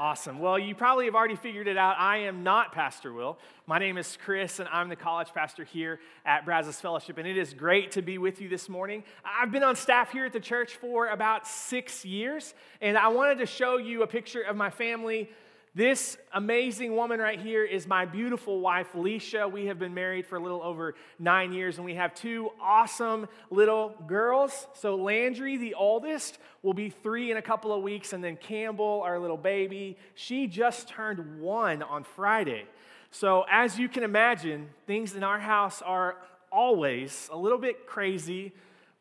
Awesome. Well, you probably have already figured it out. I am not Pastor Will. My name is Chris, and I'm the college pastor here at Brazos Fellowship. And it is great to be with you this morning. I've been on staff here at the church for about six years, and I wanted to show you a picture of my family this amazing woman right here is my beautiful wife, Leisha. We have been married for a little over nine years, and we have two awesome little girls. So, Landry, the oldest, will be three in a couple of weeks, and then Campbell, our little baby, she just turned one on Friday. So, as you can imagine, things in our house are always a little bit crazy,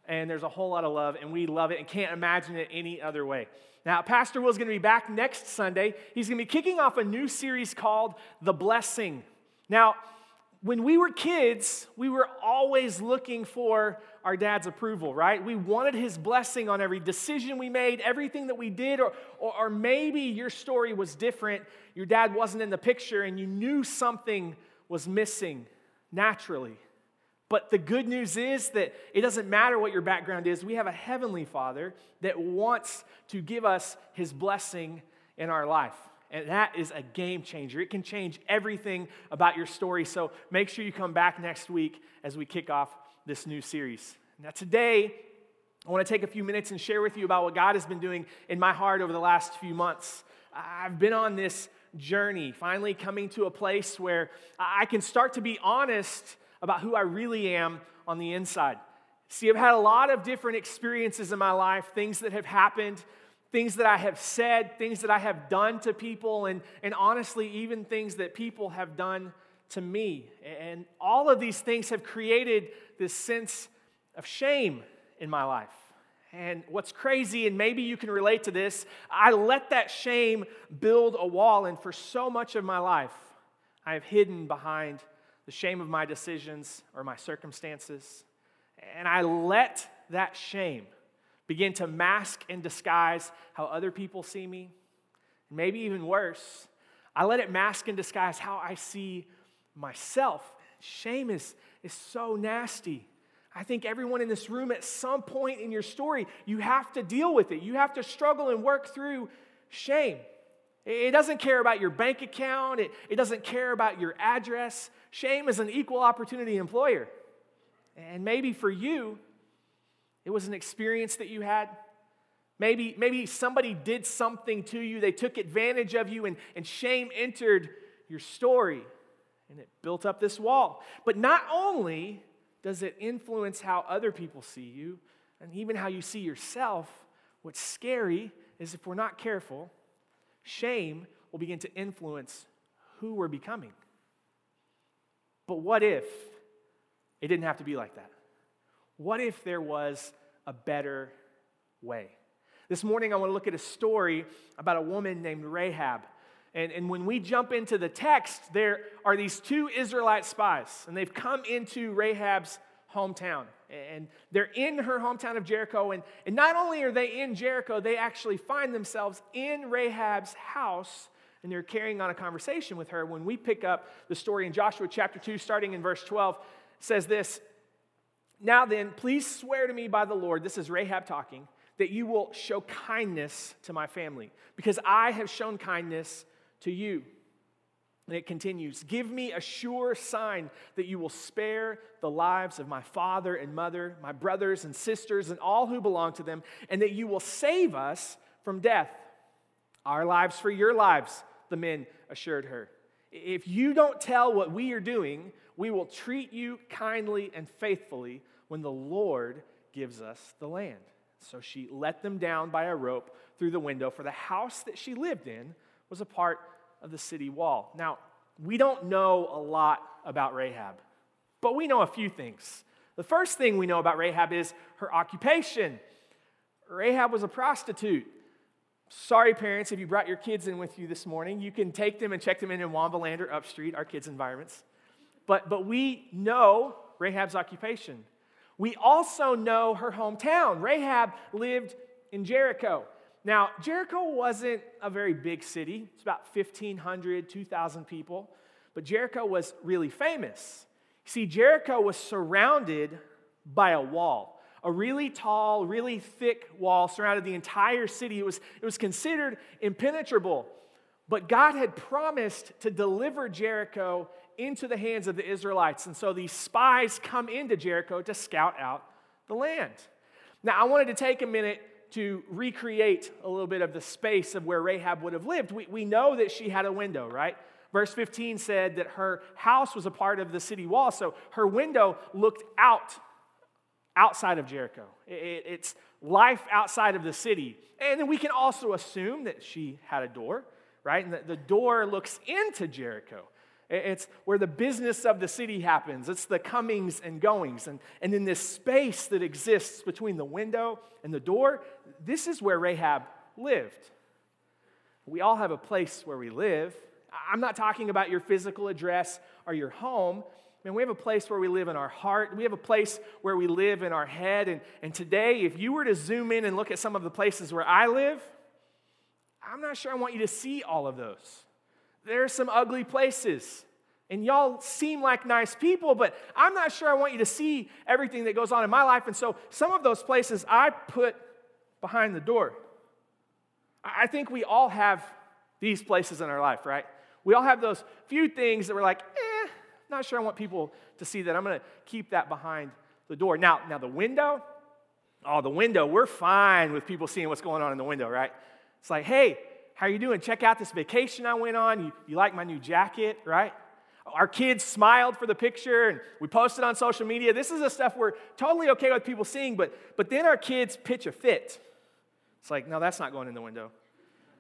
and there's a whole lot of love, and we love it and can't imagine it any other way. Now, Pastor Will's going to be back next Sunday. He's going to be kicking off a new series called The Blessing. Now, when we were kids, we were always looking for our dad's approval, right? We wanted his blessing on every decision we made, everything that we did, or, or, or, maybe your story was different. Your dad wasn't in the picture and you knew something was missing naturally. But the good news is that it doesn't matter what your background is. We have a heavenly Father that wants to give us his blessing in our life. And that is a game changer. It can change everything about your story. So make sure you come back next week as we kick off this new series. Now, today, I want to take a few minutes and share with you about what God has been doing in my heart over the last few months. I've been on this journey, finally coming to a place where I can start to be honest about who I really am on the inside. See, I've had a lot of different experiences in my life, things that have happened, things that I have said, things that I have done to people, and, and honestly, even things that people have done to me. And all of these things have created this sense of shame in my life. And what's crazy, and maybe you can relate to this, I let that shame build a wall, and for so much of my life, I have hidden behind the shame of my decisions or my circumstances. And I let that shame begin to mask and disguise how other people see me. Maybe even worse, I let it mask and disguise how I see myself. Shame is, is so nasty. I think everyone in this room, at some point in your story, you have to deal with it. You have to struggle and work through shame. It doesn't care about your bank account, it, it doesn't care about your address. Shame is an equal opportunity employer. And maybe for you, it was an experience that you had. Maybe, maybe somebody did something to you, they took advantage of you, and, and shame entered your story, and it built up this wall. But not only does it influence how other people see you, and even how you see yourself, what's scary is if we're not careful, shame will begin to influence who we're becoming. But what if it didn't have to be like that? What if there was a better way? This morning, I want to look at a story about a woman named Rahab. And, and when we jump into the text, there are these two Israelite spies, and they've come into Rahab's hometown. And they're in her hometown of Jericho. And, and not only are they in Jericho, they actually find themselves in Rahab's house and they're carrying on a conversation with her. When we pick up the story in Joshua chapter 2, starting in verse 12, says this Now then, please swear to me by the Lord, this is Rahab talking, that you will show kindness to my family, because I have shown kindness to you. And it continues Give me a sure sign that you will spare the lives of my father and mother, my brothers and sisters, and all who belong to them, and that you will save us from death. Our lives for your lives, the men assured her. If you don't tell what we are doing, we will treat you kindly and faithfully when the Lord gives us the land. So she let them down by a rope through the window, for the house that she lived in was a part of the city wall. Now, we don't know a lot about Rahab, but we know a few things. The first thing we know about Rahab is her occupation. Rahab was a prostitute. Sorry, parents, if you brought your kids in with you this morning, you can take them and check them in in Wambaland or Upstreet, our kids' environments. But, but we know Rahab's occupation. We also know her hometown. Rahab lived in Jericho. Now, Jericho wasn't a very big city, it's about 1,500, 2,000 people, but Jericho was really famous. See, Jericho was surrounded by a wall, a really tall, really thick wall surrounded the entire city. It was, it was considered impenetrable. But God had promised to deliver Jericho into the hands of the Israelites. And so these spies come into Jericho to scout out the land. Now, I wanted to take a minute to recreate a little bit of the space of where Rahab would have lived. We, we know that she had a window, right? Verse 15 said that her house was a part of the city wall, so her window looked out, outside of Jericho. It, it's life outside of the city. And then we can also assume that she had a door, right? And the, the door looks into Jericho. It's where the business of the city happens. It's the comings and goings. And, and in this space that exists between the window and the door, this is where Rahab lived. We all have a place where we live. I'm not talking about your physical address or your home. Man, we have a place where we live in our heart. We have a place where we live in our head. And, and today, if you were to zoom in and look at some of the places where I live, I'm not sure I want you to see all of those. There are some ugly places. And y'all seem like nice people, but I'm not sure I want you to see everything that goes on in my life. And so some of those places I put behind the door. I think we all have these places in our life, right? We all have those few things that we're like, eh, not sure I want people to see that. I'm to keep that behind the door. Now, now the window, oh, the window, we're fine with people seeing what's going on in the window, right? It's like, hey, how you doing? Check out this vacation I went on. You, you like my new jacket, right? Our kids smiled for the picture and we posted on social media. This is the stuff we're totally okay with people seeing, but, but then our kids pitch a fit. It's like, no, that's not going in the window.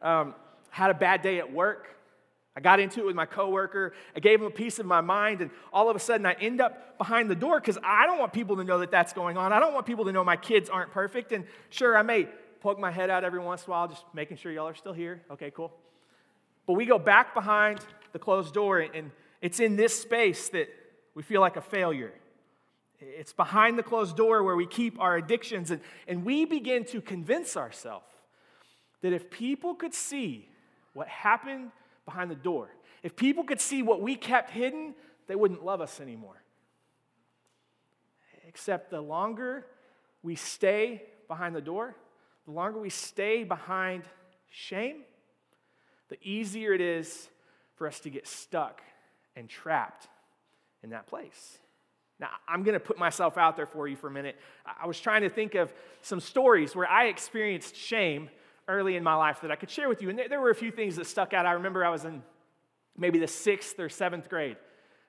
Um, had a bad day at work. I got into it with my coworker. I gave him a piece of my mind, and all of a sudden I end up behind the door because I don't want people to know that that's going on. I don't want people to know my kids aren't perfect. And sure, I may poke my head out every once in a while, just making sure y'all are still here. Okay, cool. But we go back behind the closed door, and it's in this space that we feel like a failure. It's behind the closed door where we keep our addictions, and, and we begin to convince ourselves that if people could see what happened behind the door, if people could see what we kept hidden, they wouldn't love us anymore. Except the longer we stay behind the door, the longer we stay behind shame, the easier it is for us to get stuck and trapped in that place. Now, I'm going to put myself out there for you for a minute. I was trying to think of some stories where I experienced shame early in my life that I could share with you. And there were a few things that stuck out. I remember I was in maybe the sixth or seventh grade,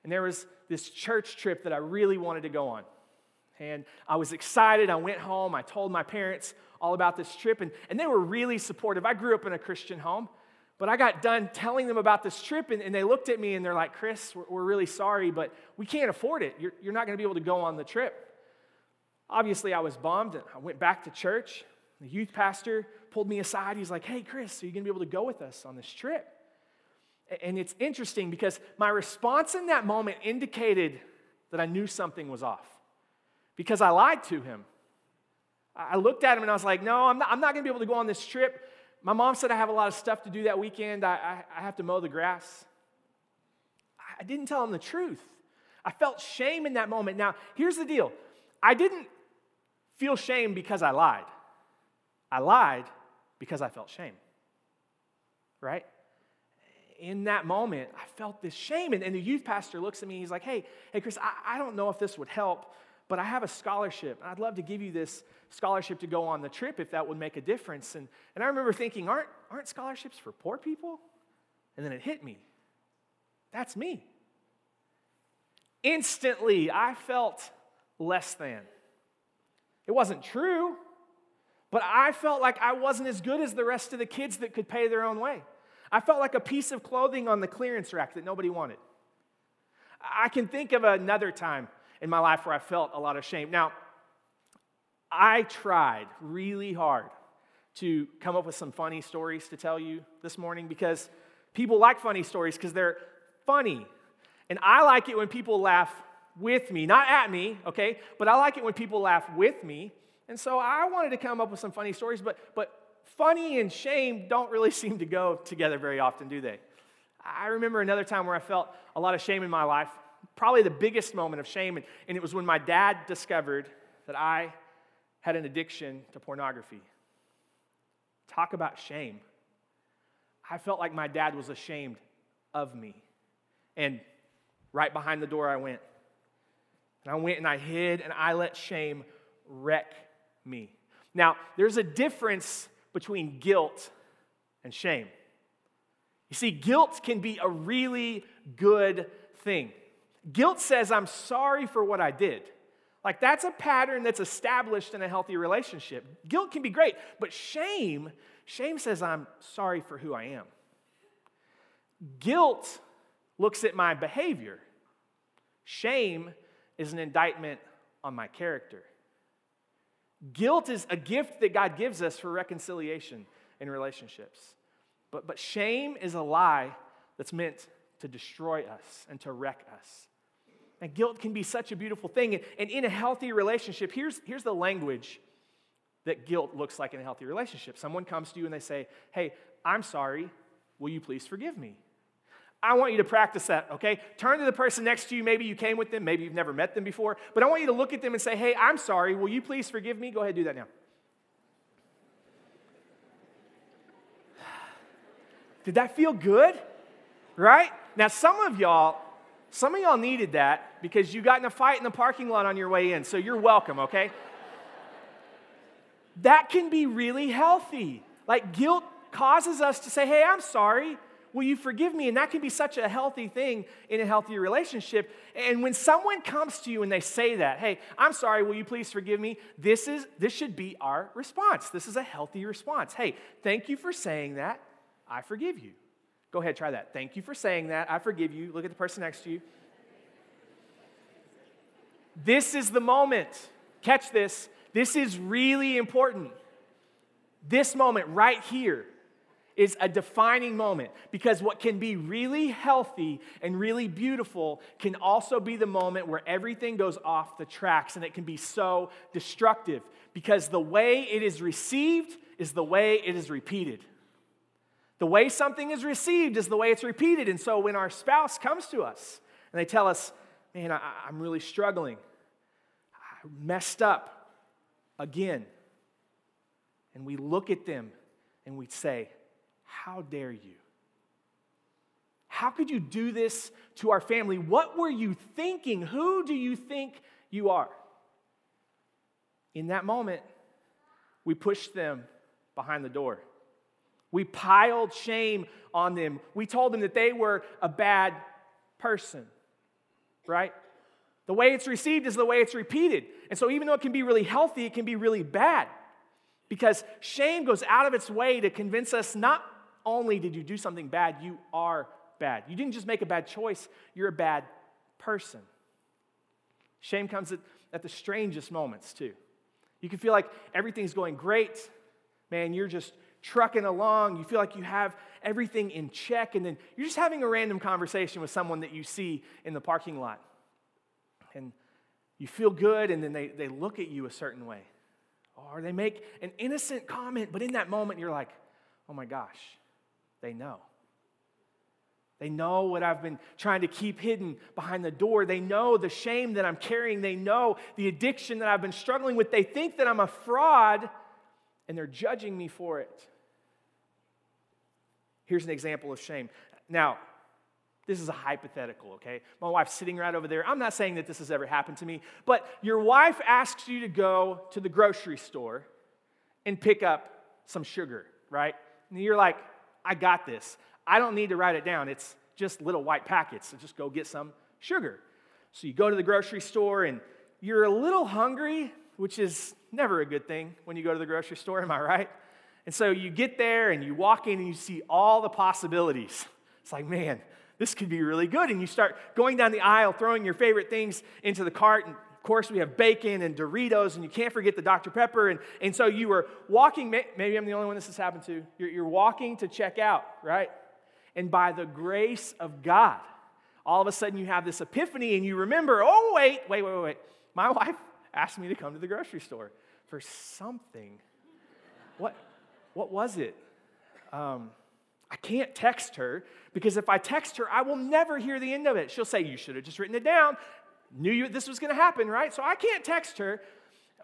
and there was this church trip that I really wanted to go on. And I was excited. I went home. I told my parents all about this trip, and, and they were really supportive. I grew up in a Christian home, but I got done telling them about this trip, and, and they looked at me and they're like, Chris, we're, we're really sorry, but we can't afford it. You're, you're not going to be able to go on the trip. Obviously, I was bummed, and I went back to church. The youth pastor pulled me aside. He's like, Hey, Chris, are you going to be able to go with us on this trip? And it's interesting because my response in that moment indicated that I knew something was off because I lied to him. I looked at him and I was like, no, I'm not, I'm not going to be able to go on this trip. My mom said I have a lot of stuff to do that weekend. I, I, I have to mow the grass. I didn't tell him the truth. I felt shame in that moment. Now, here's the deal I didn't feel shame because I lied, I lied because I felt shame. Right? In that moment, I felt this shame. And, and the youth pastor looks at me. He's like, hey, hey, Chris, I, I don't know if this would help, but I have a scholarship. I'd love to give you this scholarship to go on the trip if that would make a difference. And, and I remember thinking, aren't, aren't scholarships for poor people? And then it hit me. That's me. Instantly, I felt less than. It wasn't true, but I felt like I wasn't as good as the rest of the kids that could pay their own way. I felt like a piece of clothing on the clearance rack that nobody wanted. I can think of another time in my life where I felt a lot of shame. Now, I tried really hard to come up with some funny stories to tell you this morning because people like funny stories because they're funny. And I like it when people laugh with me, not at me, okay? But I like it when people laugh with me. And so I wanted to come up with some funny stories, but, but funny and shame don't really seem to go together very often, do they? I remember another time where I felt a lot of shame in my life, probably the biggest moment of shame, and, and it was when my dad discovered that I had an addiction to pornography. Talk about shame. I felt like my dad was ashamed of me. And right behind the door I went. And I went and I hid and I let shame wreck me. Now, there's a difference between guilt and shame. You see, guilt can be a really good thing. Guilt says, I'm sorry for what I did. Like, that's a pattern that's established in a healthy relationship. Guilt can be great, but shame, shame says, I'm sorry for who I am. Guilt looks at my behavior, shame is an indictment on my character. Guilt is a gift that God gives us for reconciliation in relationships. But, but shame is a lie that's meant to destroy us and to wreck us. And guilt can be such a beautiful thing. And, in a healthy relationship, here's, here's the language that guilt looks like in a healthy relationship. Someone comes to you and they say, Hey, I'm sorry. Will you please forgive me? I want you to practice that, okay? Turn to the person next to you. Maybe you came with them, maybe you've never met them before, but I want you to look at them and say, Hey, I'm sorry. Will you please forgive me? Go ahead, do that now. Did that feel good? Right? Now, some of y'all, some of y'all needed that because you got in a fight in the parking lot on your way in, so you're welcome, okay? that can be really healthy. Like guilt causes us to say, hey, I'm sorry. Will you forgive me? And that can be such a healthy thing in a healthy relationship. And when someone comes to you and they say that, hey, I'm sorry, will you please forgive me? This, is, this should be our response. This is a healthy response. Hey, thank you for saying that. I forgive you. Go ahead, try that. Thank you for saying that. I forgive you. Look at the person next to you. This is the moment. Catch this. This is really important. This moment right here is a defining moment because what can be really healthy and really beautiful can also be the moment where everything goes off the tracks and it can be so destructive because the way it is received is the way it is repeated. The way something is received is the way it's repeated. And so when our spouse comes to us and they tell us, man, I, am really struggling, I messed up again. And we look at them and we say, How dare you? How could you do this to our family? What were you thinking? Who do you think you are? In that moment, we push them behind the door. We piled shame on them. We told them that they were a bad person, right? The way it's received is the way it's repeated. And so, even though it can be really healthy, it can be really bad because shame goes out of its way to convince us not only did you do something bad, you are bad. You didn't just make a bad choice, you're a bad person. Shame comes at, at the strangest moments, too. You can feel like everything's going great. Man, you're just trucking along, you feel like you have everything in check, and then you're just having a random conversation with someone that you see in the parking lot. And you feel good, and then they, they look at you a certain way. Or they make an innocent comment, but in that moment, you're like, oh my gosh, they know. They know what I've been trying to keep hidden behind the door. They know the shame that I'm carrying. They know the addiction that I've been struggling with. They think that I'm a fraud and they're judging me for it. Here's an example of shame. Now, this is a hypothetical, okay? My wife's sitting right over there. I'm not saying that this has ever happened to me, but your wife asks you to go to the grocery store and pick up some sugar, right? And you're like, I got this. I don't need to write it down. It's just little white packets. So just go get some sugar. So you go to the grocery store and you're a little hungry, which is never a good thing when you go to the grocery store, am I right? And so you get there and you walk in and you see all the possibilities. It's like, man, this could be really good. And you start going down the aisle, throwing your favorite things into the cart. And Of course, we have bacon and Doritos, and you can't forget the Dr. Pepper. And, and so you were walking, maybe I'm the only one this has happened to. You're, you're walking to check out, right? And by the grace of God, all of a sudden you have this epiphany and you remember, oh, wait, wait, wait, wait. My wife asked me to come to the grocery store for something. What, what was it? Um, I can't text her because if I text her, I will never hear the end of it. She'll say, You should have just written it down. Knew you, this was going to happen, right? So I can't text her.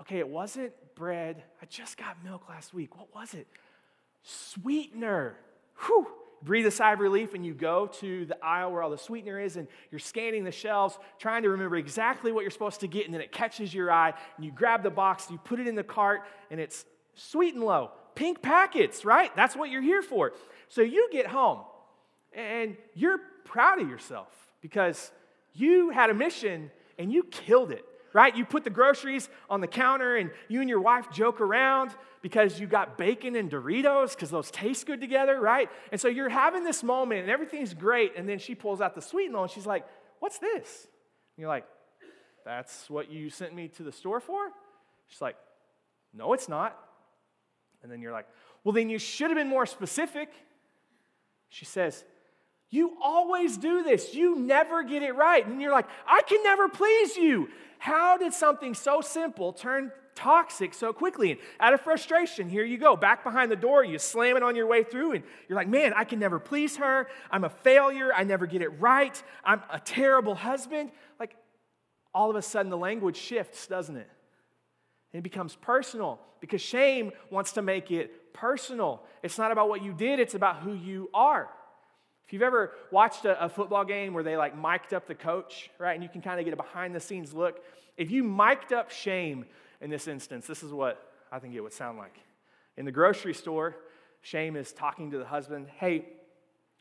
Okay, it wasn't bread. I just got milk last week. What was it? Sweetener. Whew. Breathe a sigh of relief, and you go to the aisle where all the sweetener is, and you're scanning the shelves, trying to remember exactly what you're supposed to get, and then it catches your eye, and you grab the box, you put it in the cart, and it's Sweet'N Low, pink packets, right? That's what you're here for. So you get home, and you're proud of yourself because you had a mission and you killed it, right? You put the groceries on the counter and you and your wife joke around because you got bacon and Doritos because those taste good together, right? And so you're having this moment and everything's great. And then she pulls out the sweet and she's like, What's this? And you're like, That's what you sent me to the store for? She's like, No, it's not. And then you're like, Well, then you should have been more specific. She says, You always do this. You never get it right. And you're like, I can never please you. How did something so simple turn toxic so quickly? And out of frustration, here you go, back behind the door, you slam it on your way through, and you're like, Man, I can never please her. I'm a failure. I never get it right. I'm a terrible husband. Like, all of a sudden, the language shifts, doesn't it? And it becomes personal because shame wants to make it personal. It's not about what you did, it's about who you are. If you've ever watched a, a, football game where they like mic'd up the coach, right, and you can kind of get a behind the scenes look, if you mic'd up shame in this instance, this is what I think it would sound like. In the grocery store, shame is talking to the husband, hey,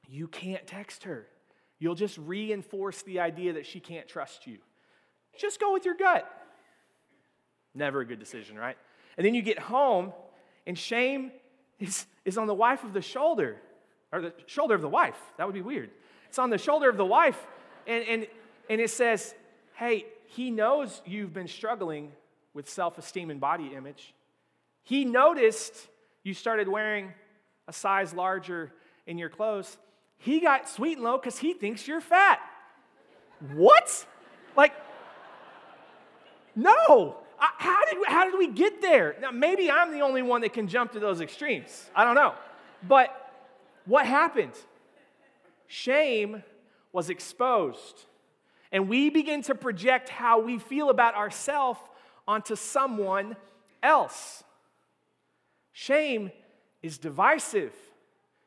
you can't text her. You'll just reinforce the idea that she can't trust you. Just go with your gut. Never a good decision, right? And then you get home, and shame is, is on the wife of the shoulder, or the shoulder of the wife. That would be weird. It's on the shoulder of the wife, and, and, and it says, hey, he knows you've been struggling with self esteem and body image. He noticed you started wearing a size larger in your clothes. He got Sweet'N Low because he thinks you're fat. What? Like, no. How did, how did we get there? Now, maybe I'm the only one that can jump to those extremes. I don't know. But what happened? Shame was exposed. And we begin to project how we feel about ourselves onto someone else. Shame is divisive.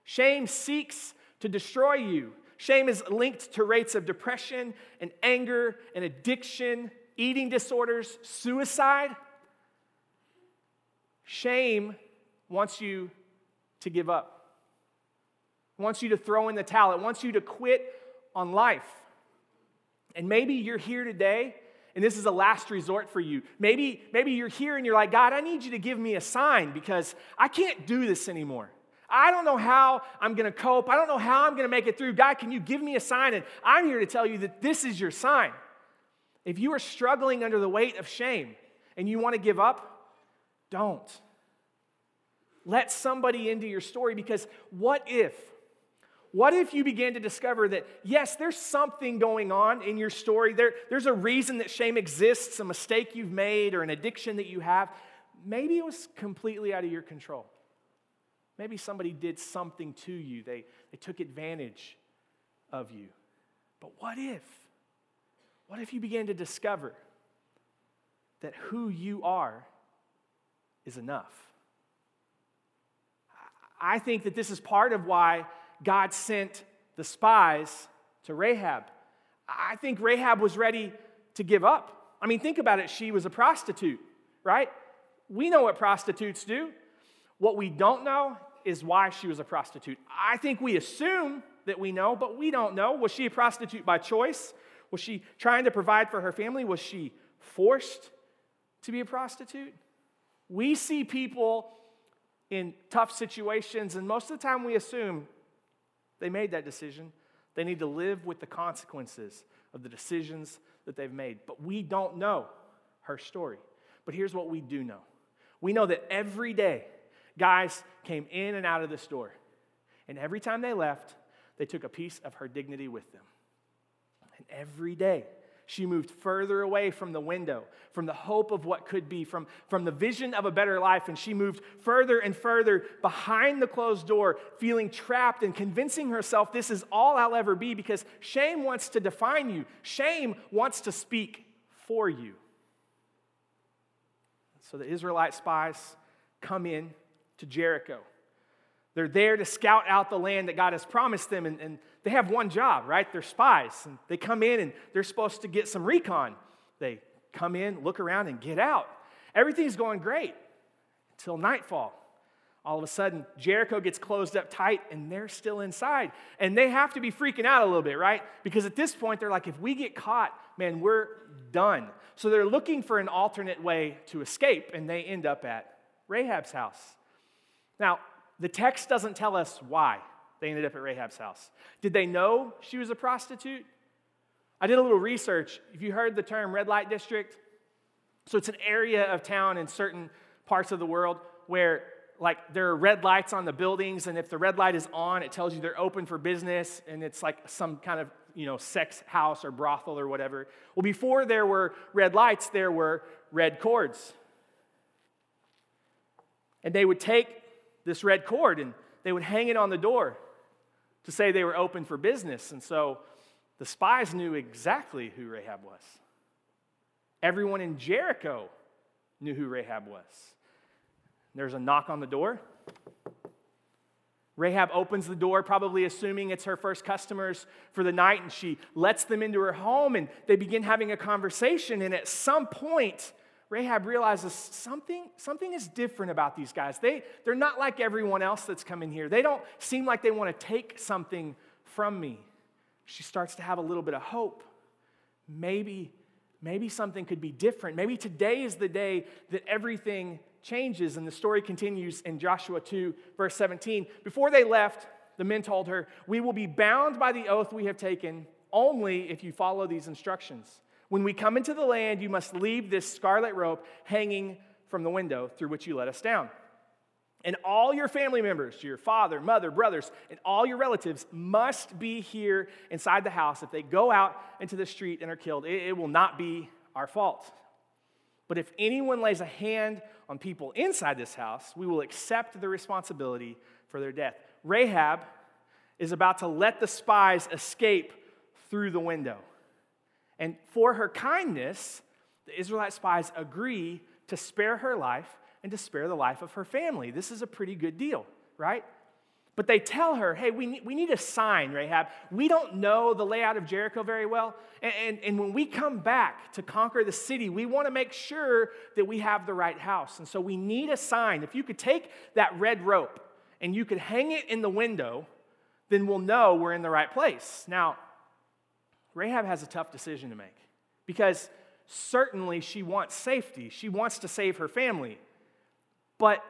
Shame seeks to destroy you. Shame is linked to rates of depression and anger and addiction eating disorders, suicide. Shame wants you to give up, wants you to throw in the towel, it wants you to quit on life. And maybe you're here today and this is a last resort for you. Maybe, maybe you're here and you're like, God, I need you to give me a sign because I can't do this anymore. I don't know how I'm going to cope. I don't know how I'm going to make it through. God, can you give me a sign? And I'm here to tell you that this is your sign. If you are struggling under the weight of shame and you want to give up, don't. Let somebody into your story because what if? What if you began to discover that, yes, there's something going on in your story? There, there's a reason that shame exists, a mistake you've made, or an addiction that you have. Maybe it was completely out of your control. Maybe somebody did something to you, they, they took advantage of you. But what if? What if you began to discover that who you are is enough? I think that this is part of why God sent the spies to Rahab. I think Rahab was ready to give up. I mean, think about it. She was a prostitute, right? We know what prostitutes do. What we don't know is why she was a prostitute. I think we assume that we know, but we don't know. Was she a prostitute by choice? Was she trying to provide for her family? Was she forced to be a prostitute? We see people in tough situations, and most of the time we assume they made that decision. They need to live with the consequences of the decisions that they've made. But we don't know. her story. But here's what we do know we know that every day, guys came in and out of the store. And every time they left, they took a piece of her dignity with them. And every day, she moved further away from the window, from the hope of what could be, from, from the vision of a better life. And she moved further and further behind the closed door, feeling trapped and convincing herself this is all I'll ever be because shame wants to define you, shame wants to speak for you. So the Israelite spies come in to Jericho. They're there to scout out the land that God has promised them, and, and they have one job, right? They're spies. And they come in and they're supposed to get some recon. They come in, look around, and get out. Everything's going great until nightfall. All of a sudden, Jericho gets closed up tight and they're still inside. And they have to be freaking out a little bit, right? Because at this point, they're like, if we get caught, man, we're done. So they're looking for an alternate way to escape, and they end up at Rahab's house. Now, the text doesn't tell us why they ended up at Rahab's house. Did they know she was a prostitute? I did a little research. If you heard the term red light district, so it's an area of town in certain parts of the world where like there are red lights on the buildings and if the red light is on it tells you they're open for business and it's like some kind of you know sex house or brothel or whatever well before there were red lights there were red cords and they would take this red cord and they would hang it on the door to say they were open for business. And so the spies knew exactly who Rahab was. Everyone in Jericho knew who Rahab was. There's a knock on the door. Rahab opens the door, probably assuming it's her first customers for the night, and she lets them into her home and they begin having a conversation. And at some point, Rahab realizes something, something is different about these guys. They, they're not like everyone else that's coming here. They don't seem like they want to take something from me. She starts to have a little bit of hope. Maybe, maybe something could be different. Maybe today is the day that everything changes. And the story continues in Joshua 2, verse 17. Before they left, the men told her, We will be bound by the oath we have taken only if you follow these instructions. When we come into the land, you must leave this scarlet rope hanging from the window through which you let us down. And all your family members, your father, mother, brothers, and all your relatives must be here inside the house. If they go out into the street and are killed, it, will not be our fault. But if anyone lays a hand on people inside this house, we will accept the responsibility for their death. Rahab is about to let the spies escape through the window. And for her kindness, the Israelite spies agree to spare her life and to spare the life of her family. This is a pretty good deal, right? But they tell her, hey, we need, we need a sign, Rahab. We don't know the layout of Jericho very well. And, and, and when we come back to conquer the city, we want to make sure that we have the right house. And so we need a sign. If you could take that red rope and you could hang it in the window, then we'll know we're in the right place. Now, Rahab has a tough decision to make because certainly she wants safety. She wants to save her family. But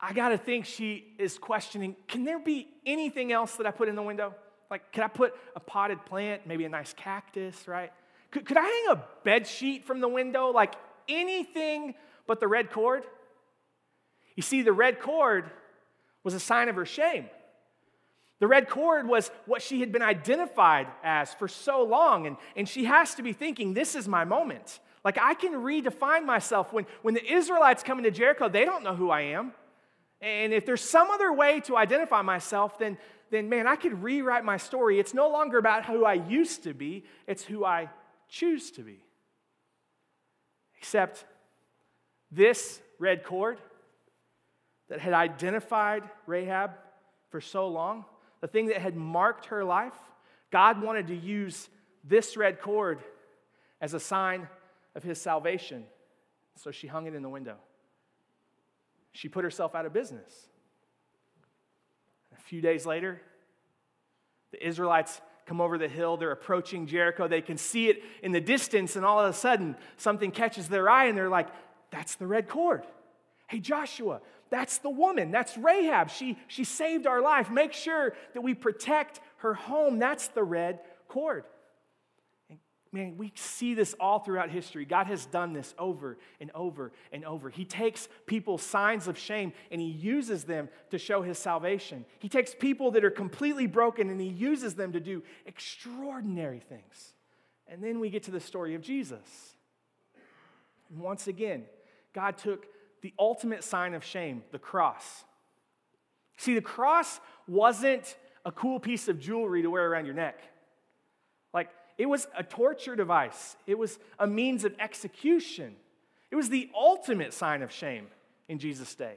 I got to think she is questioning can there be anything else that I put in the window? Like, could I put a potted plant, maybe a nice cactus, right? Could, could I hang a bed sheet from the window? Like anything but the red cord? You see, the red cord was a sign of her shame. The red cord was what she had been identified as for so long, and, and she has to be thinking, This is my moment. Like, I can redefine myself. When, when the Israelites come into Jericho, they don't know who I am. And if there's some other way to identify myself, then, then man, I could rewrite my story. It's no longer about who I used to be, it's who I choose to be. Except this red cord that had identified Rahab for so long the thing that had marked her life, God wanted to use this red cord as a sign of his salvation. So she hung it in the window. She put herself out of business. A few days later, the Israelites come over the hill. They're approaching Jericho. They can see it in the distance, and all of a sudden, something catches their eye, and they're like, That's the red cord. Hey, Joshua, that's the woman. That's Rahab. She, she saved our life. Make sure that we protect her home. That's the red cord. And Man, we see this all throughout history. God has done this over and over and over. He takes people's signs of shame and he uses them to show his salvation. He takes people that are completely broken and he uses them to do extraordinary things. And then we get to the story of Jesus. And once again, God took the ultimate sign of shame, the cross. See, the cross wasn't a cool piece of jewelry to wear around your neck. Like, it was a torture device, it was a means of execution. It was the ultimate sign of shame in Jesus' day.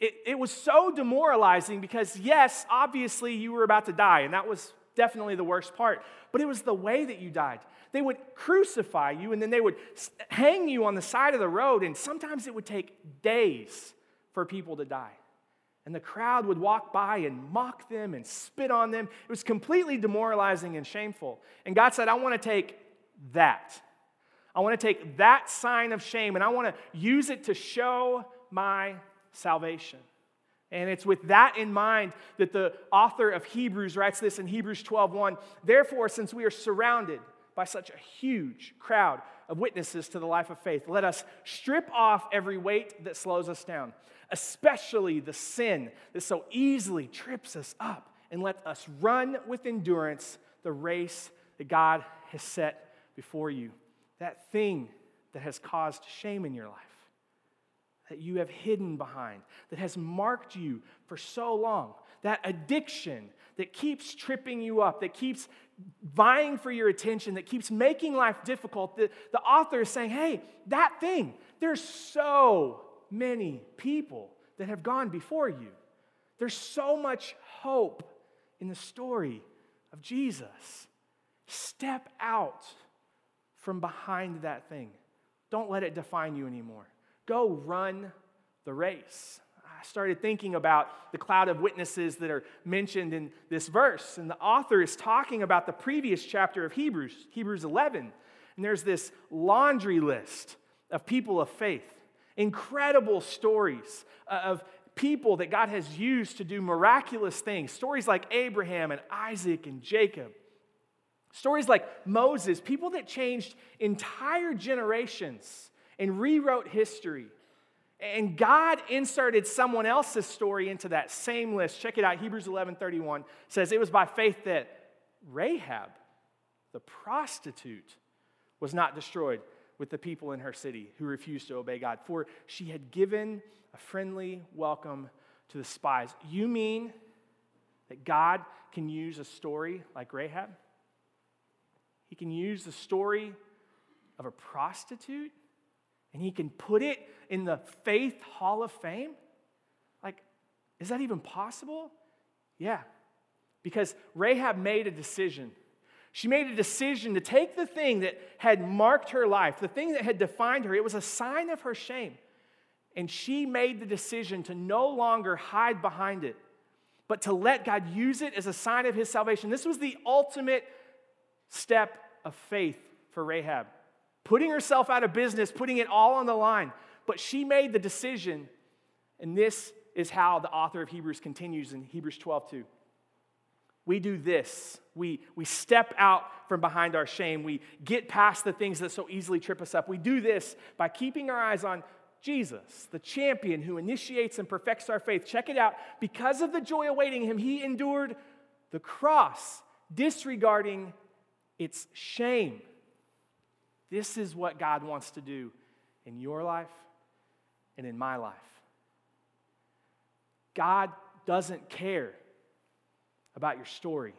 It, it was so demoralizing because, yes, obviously you were about to die, and that was definitely the worst part, but it was the way that you died. They would crucify you and then they would hang you on the side of the road, and sometimes it would take days for people to die. And the crowd would walk by and mock them and spit on them. It was completely demoralizing and shameful. And God said, I want to take that. I want to take that sign of shame and I want to use it to show my salvation. And it's with that in mind that the author of Hebrews writes this in Hebrews 12:1. Therefore, since we are surrounded by such a huge crowd of witnesses to the life of faith, let us strip off every weight that slows us down especially the sin that so easily trips us up, and let us run with endurance the race that God has set before you. That thing that has caused shame in your life, that you have hidden behind, that has marked you for so long, that addiction that keeps tripping you up, that keeps vying for your attention, that keeps making life difficult. The, the author is saying, hey, that thing, there's so many people that have gone before you. There's so much hope in the story of Jesus. Step out from behind that thing. Don't let it define you anymore. Go run the race. I started thinking about the cloud of witnesses that are mentioned in this verse. And the author is talking about the previous chapter of Hebrews, Hebrews 11. And there's this laundry list of people of faith Incredible stories of people that God has used to do miraculous things. Stories like Abraham and Isaac and Jacob. Stories like Moses, people that changed entire generations and rewrote history. And God inserted someone else's story into that same list. Check it out. Hebrews 11 31 says, It was by faith that Rahab, the prostitute, was not destroyed with the people in her city who refused to obey God, for she had given a friendly welcome to the spies. You mean that God can use a story like Rahab? He can use the story of a prostitute and he can put it in the Faith Hall of Fame? Like, is that even possible? Yeah, because Rahab made a decision she made a decision to take the thing that had marked her life, the thing that had defined her. It was a sign of her shame. And she made the decision to no longer hide behind it, but to let God use it as a sign of his salvation. This was the ultimate step of faith for Rahab, putting herself out of business, putting it all on the line. But she made the decision, and this is how the author of Hebrews continues in Hebrews 12 2 we do this. We, we step out from behind our shame. We get past the things that so easily trip us up. We do this by keeping our eyes on Jesus, the champion who initiates and perfects our faith. Check it out. Because of the joy awaiting him, he endured the cross, disregarding its shame. This is what God wants to do in your life and in my life. God doesn't care about your story.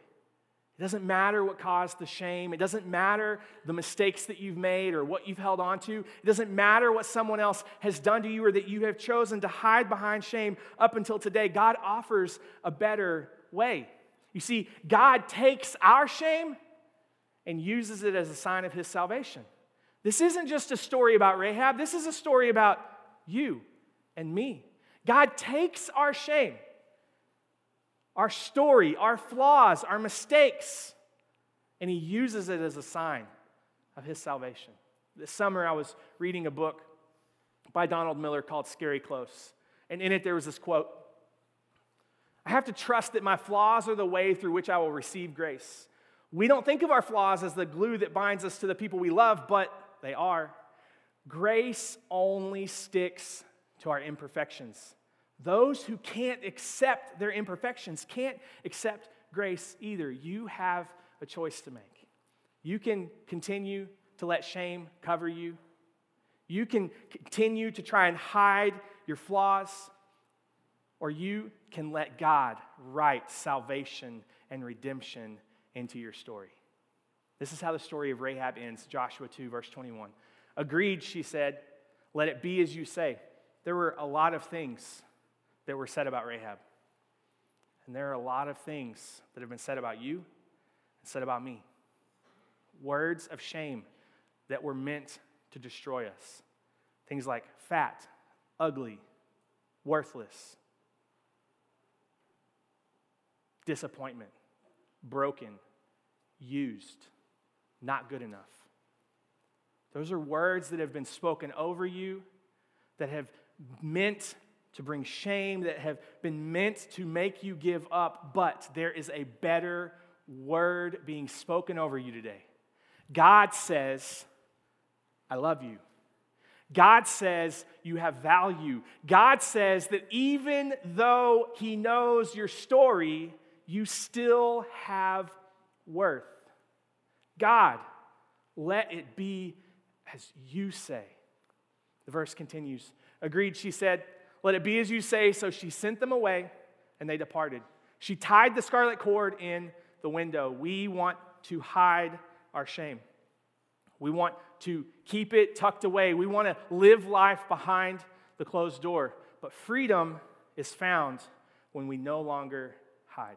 It doesn't matter what caused the shame. It doesn't matter the mistakes that you've made or what you've held on to. It doesn't matter what someone else has done to you or that you have chosen to hide behind shame up until today. God offers a better way. You see, God takes our shame and uses it as a sign of his salvation. This isn't just a story about Rahab, this is a story about you and me. God takes our shame our story, our flaws, our mistakes, and He uses it as a sign of His salvation. This summer, I was reading a book by Donald Miller called Scary Close. And in it, there was this quote I have to trust that my flaws are the way through which I will receive grace. We don't think of our flaws as the glue that binds us to the people we love, but they are. Grace only sticks to our imperfections. Those who can't accept their imperfections can't accept grace either. You have a choice to make. You can continue to let shame cover you, you can continue to try and hide your flaws, or you can let God write salvation and redemption into your story. This is how the story of Rahab ends Joshua 2, verse 21. Agreed, she said, let it be as you say. There were a lot of things that were said about Rahab. And there are a lot of things that have been said about you and said about me. Words of shame that were meant to destroy us. Things like fat, ugly, worthless, disappointment, broken, used, not good enough. Those are words that have been spoken over you, that have meant to bring shame, that have been meant to make you give up, but there is a better word being spoken over you today. God says, I love you. God says you have value. God says that even though He knows your story, you still have worth. God, let it be as you say. The verse continues. Agreed, she said, Let it be as you say. So she sent them away, and they departed. She tied the scarlet cord in the window. We want to hide our shame. We want to keep it tucked away. We want to live life behind the closed door. But freedom is found when we no longer hide.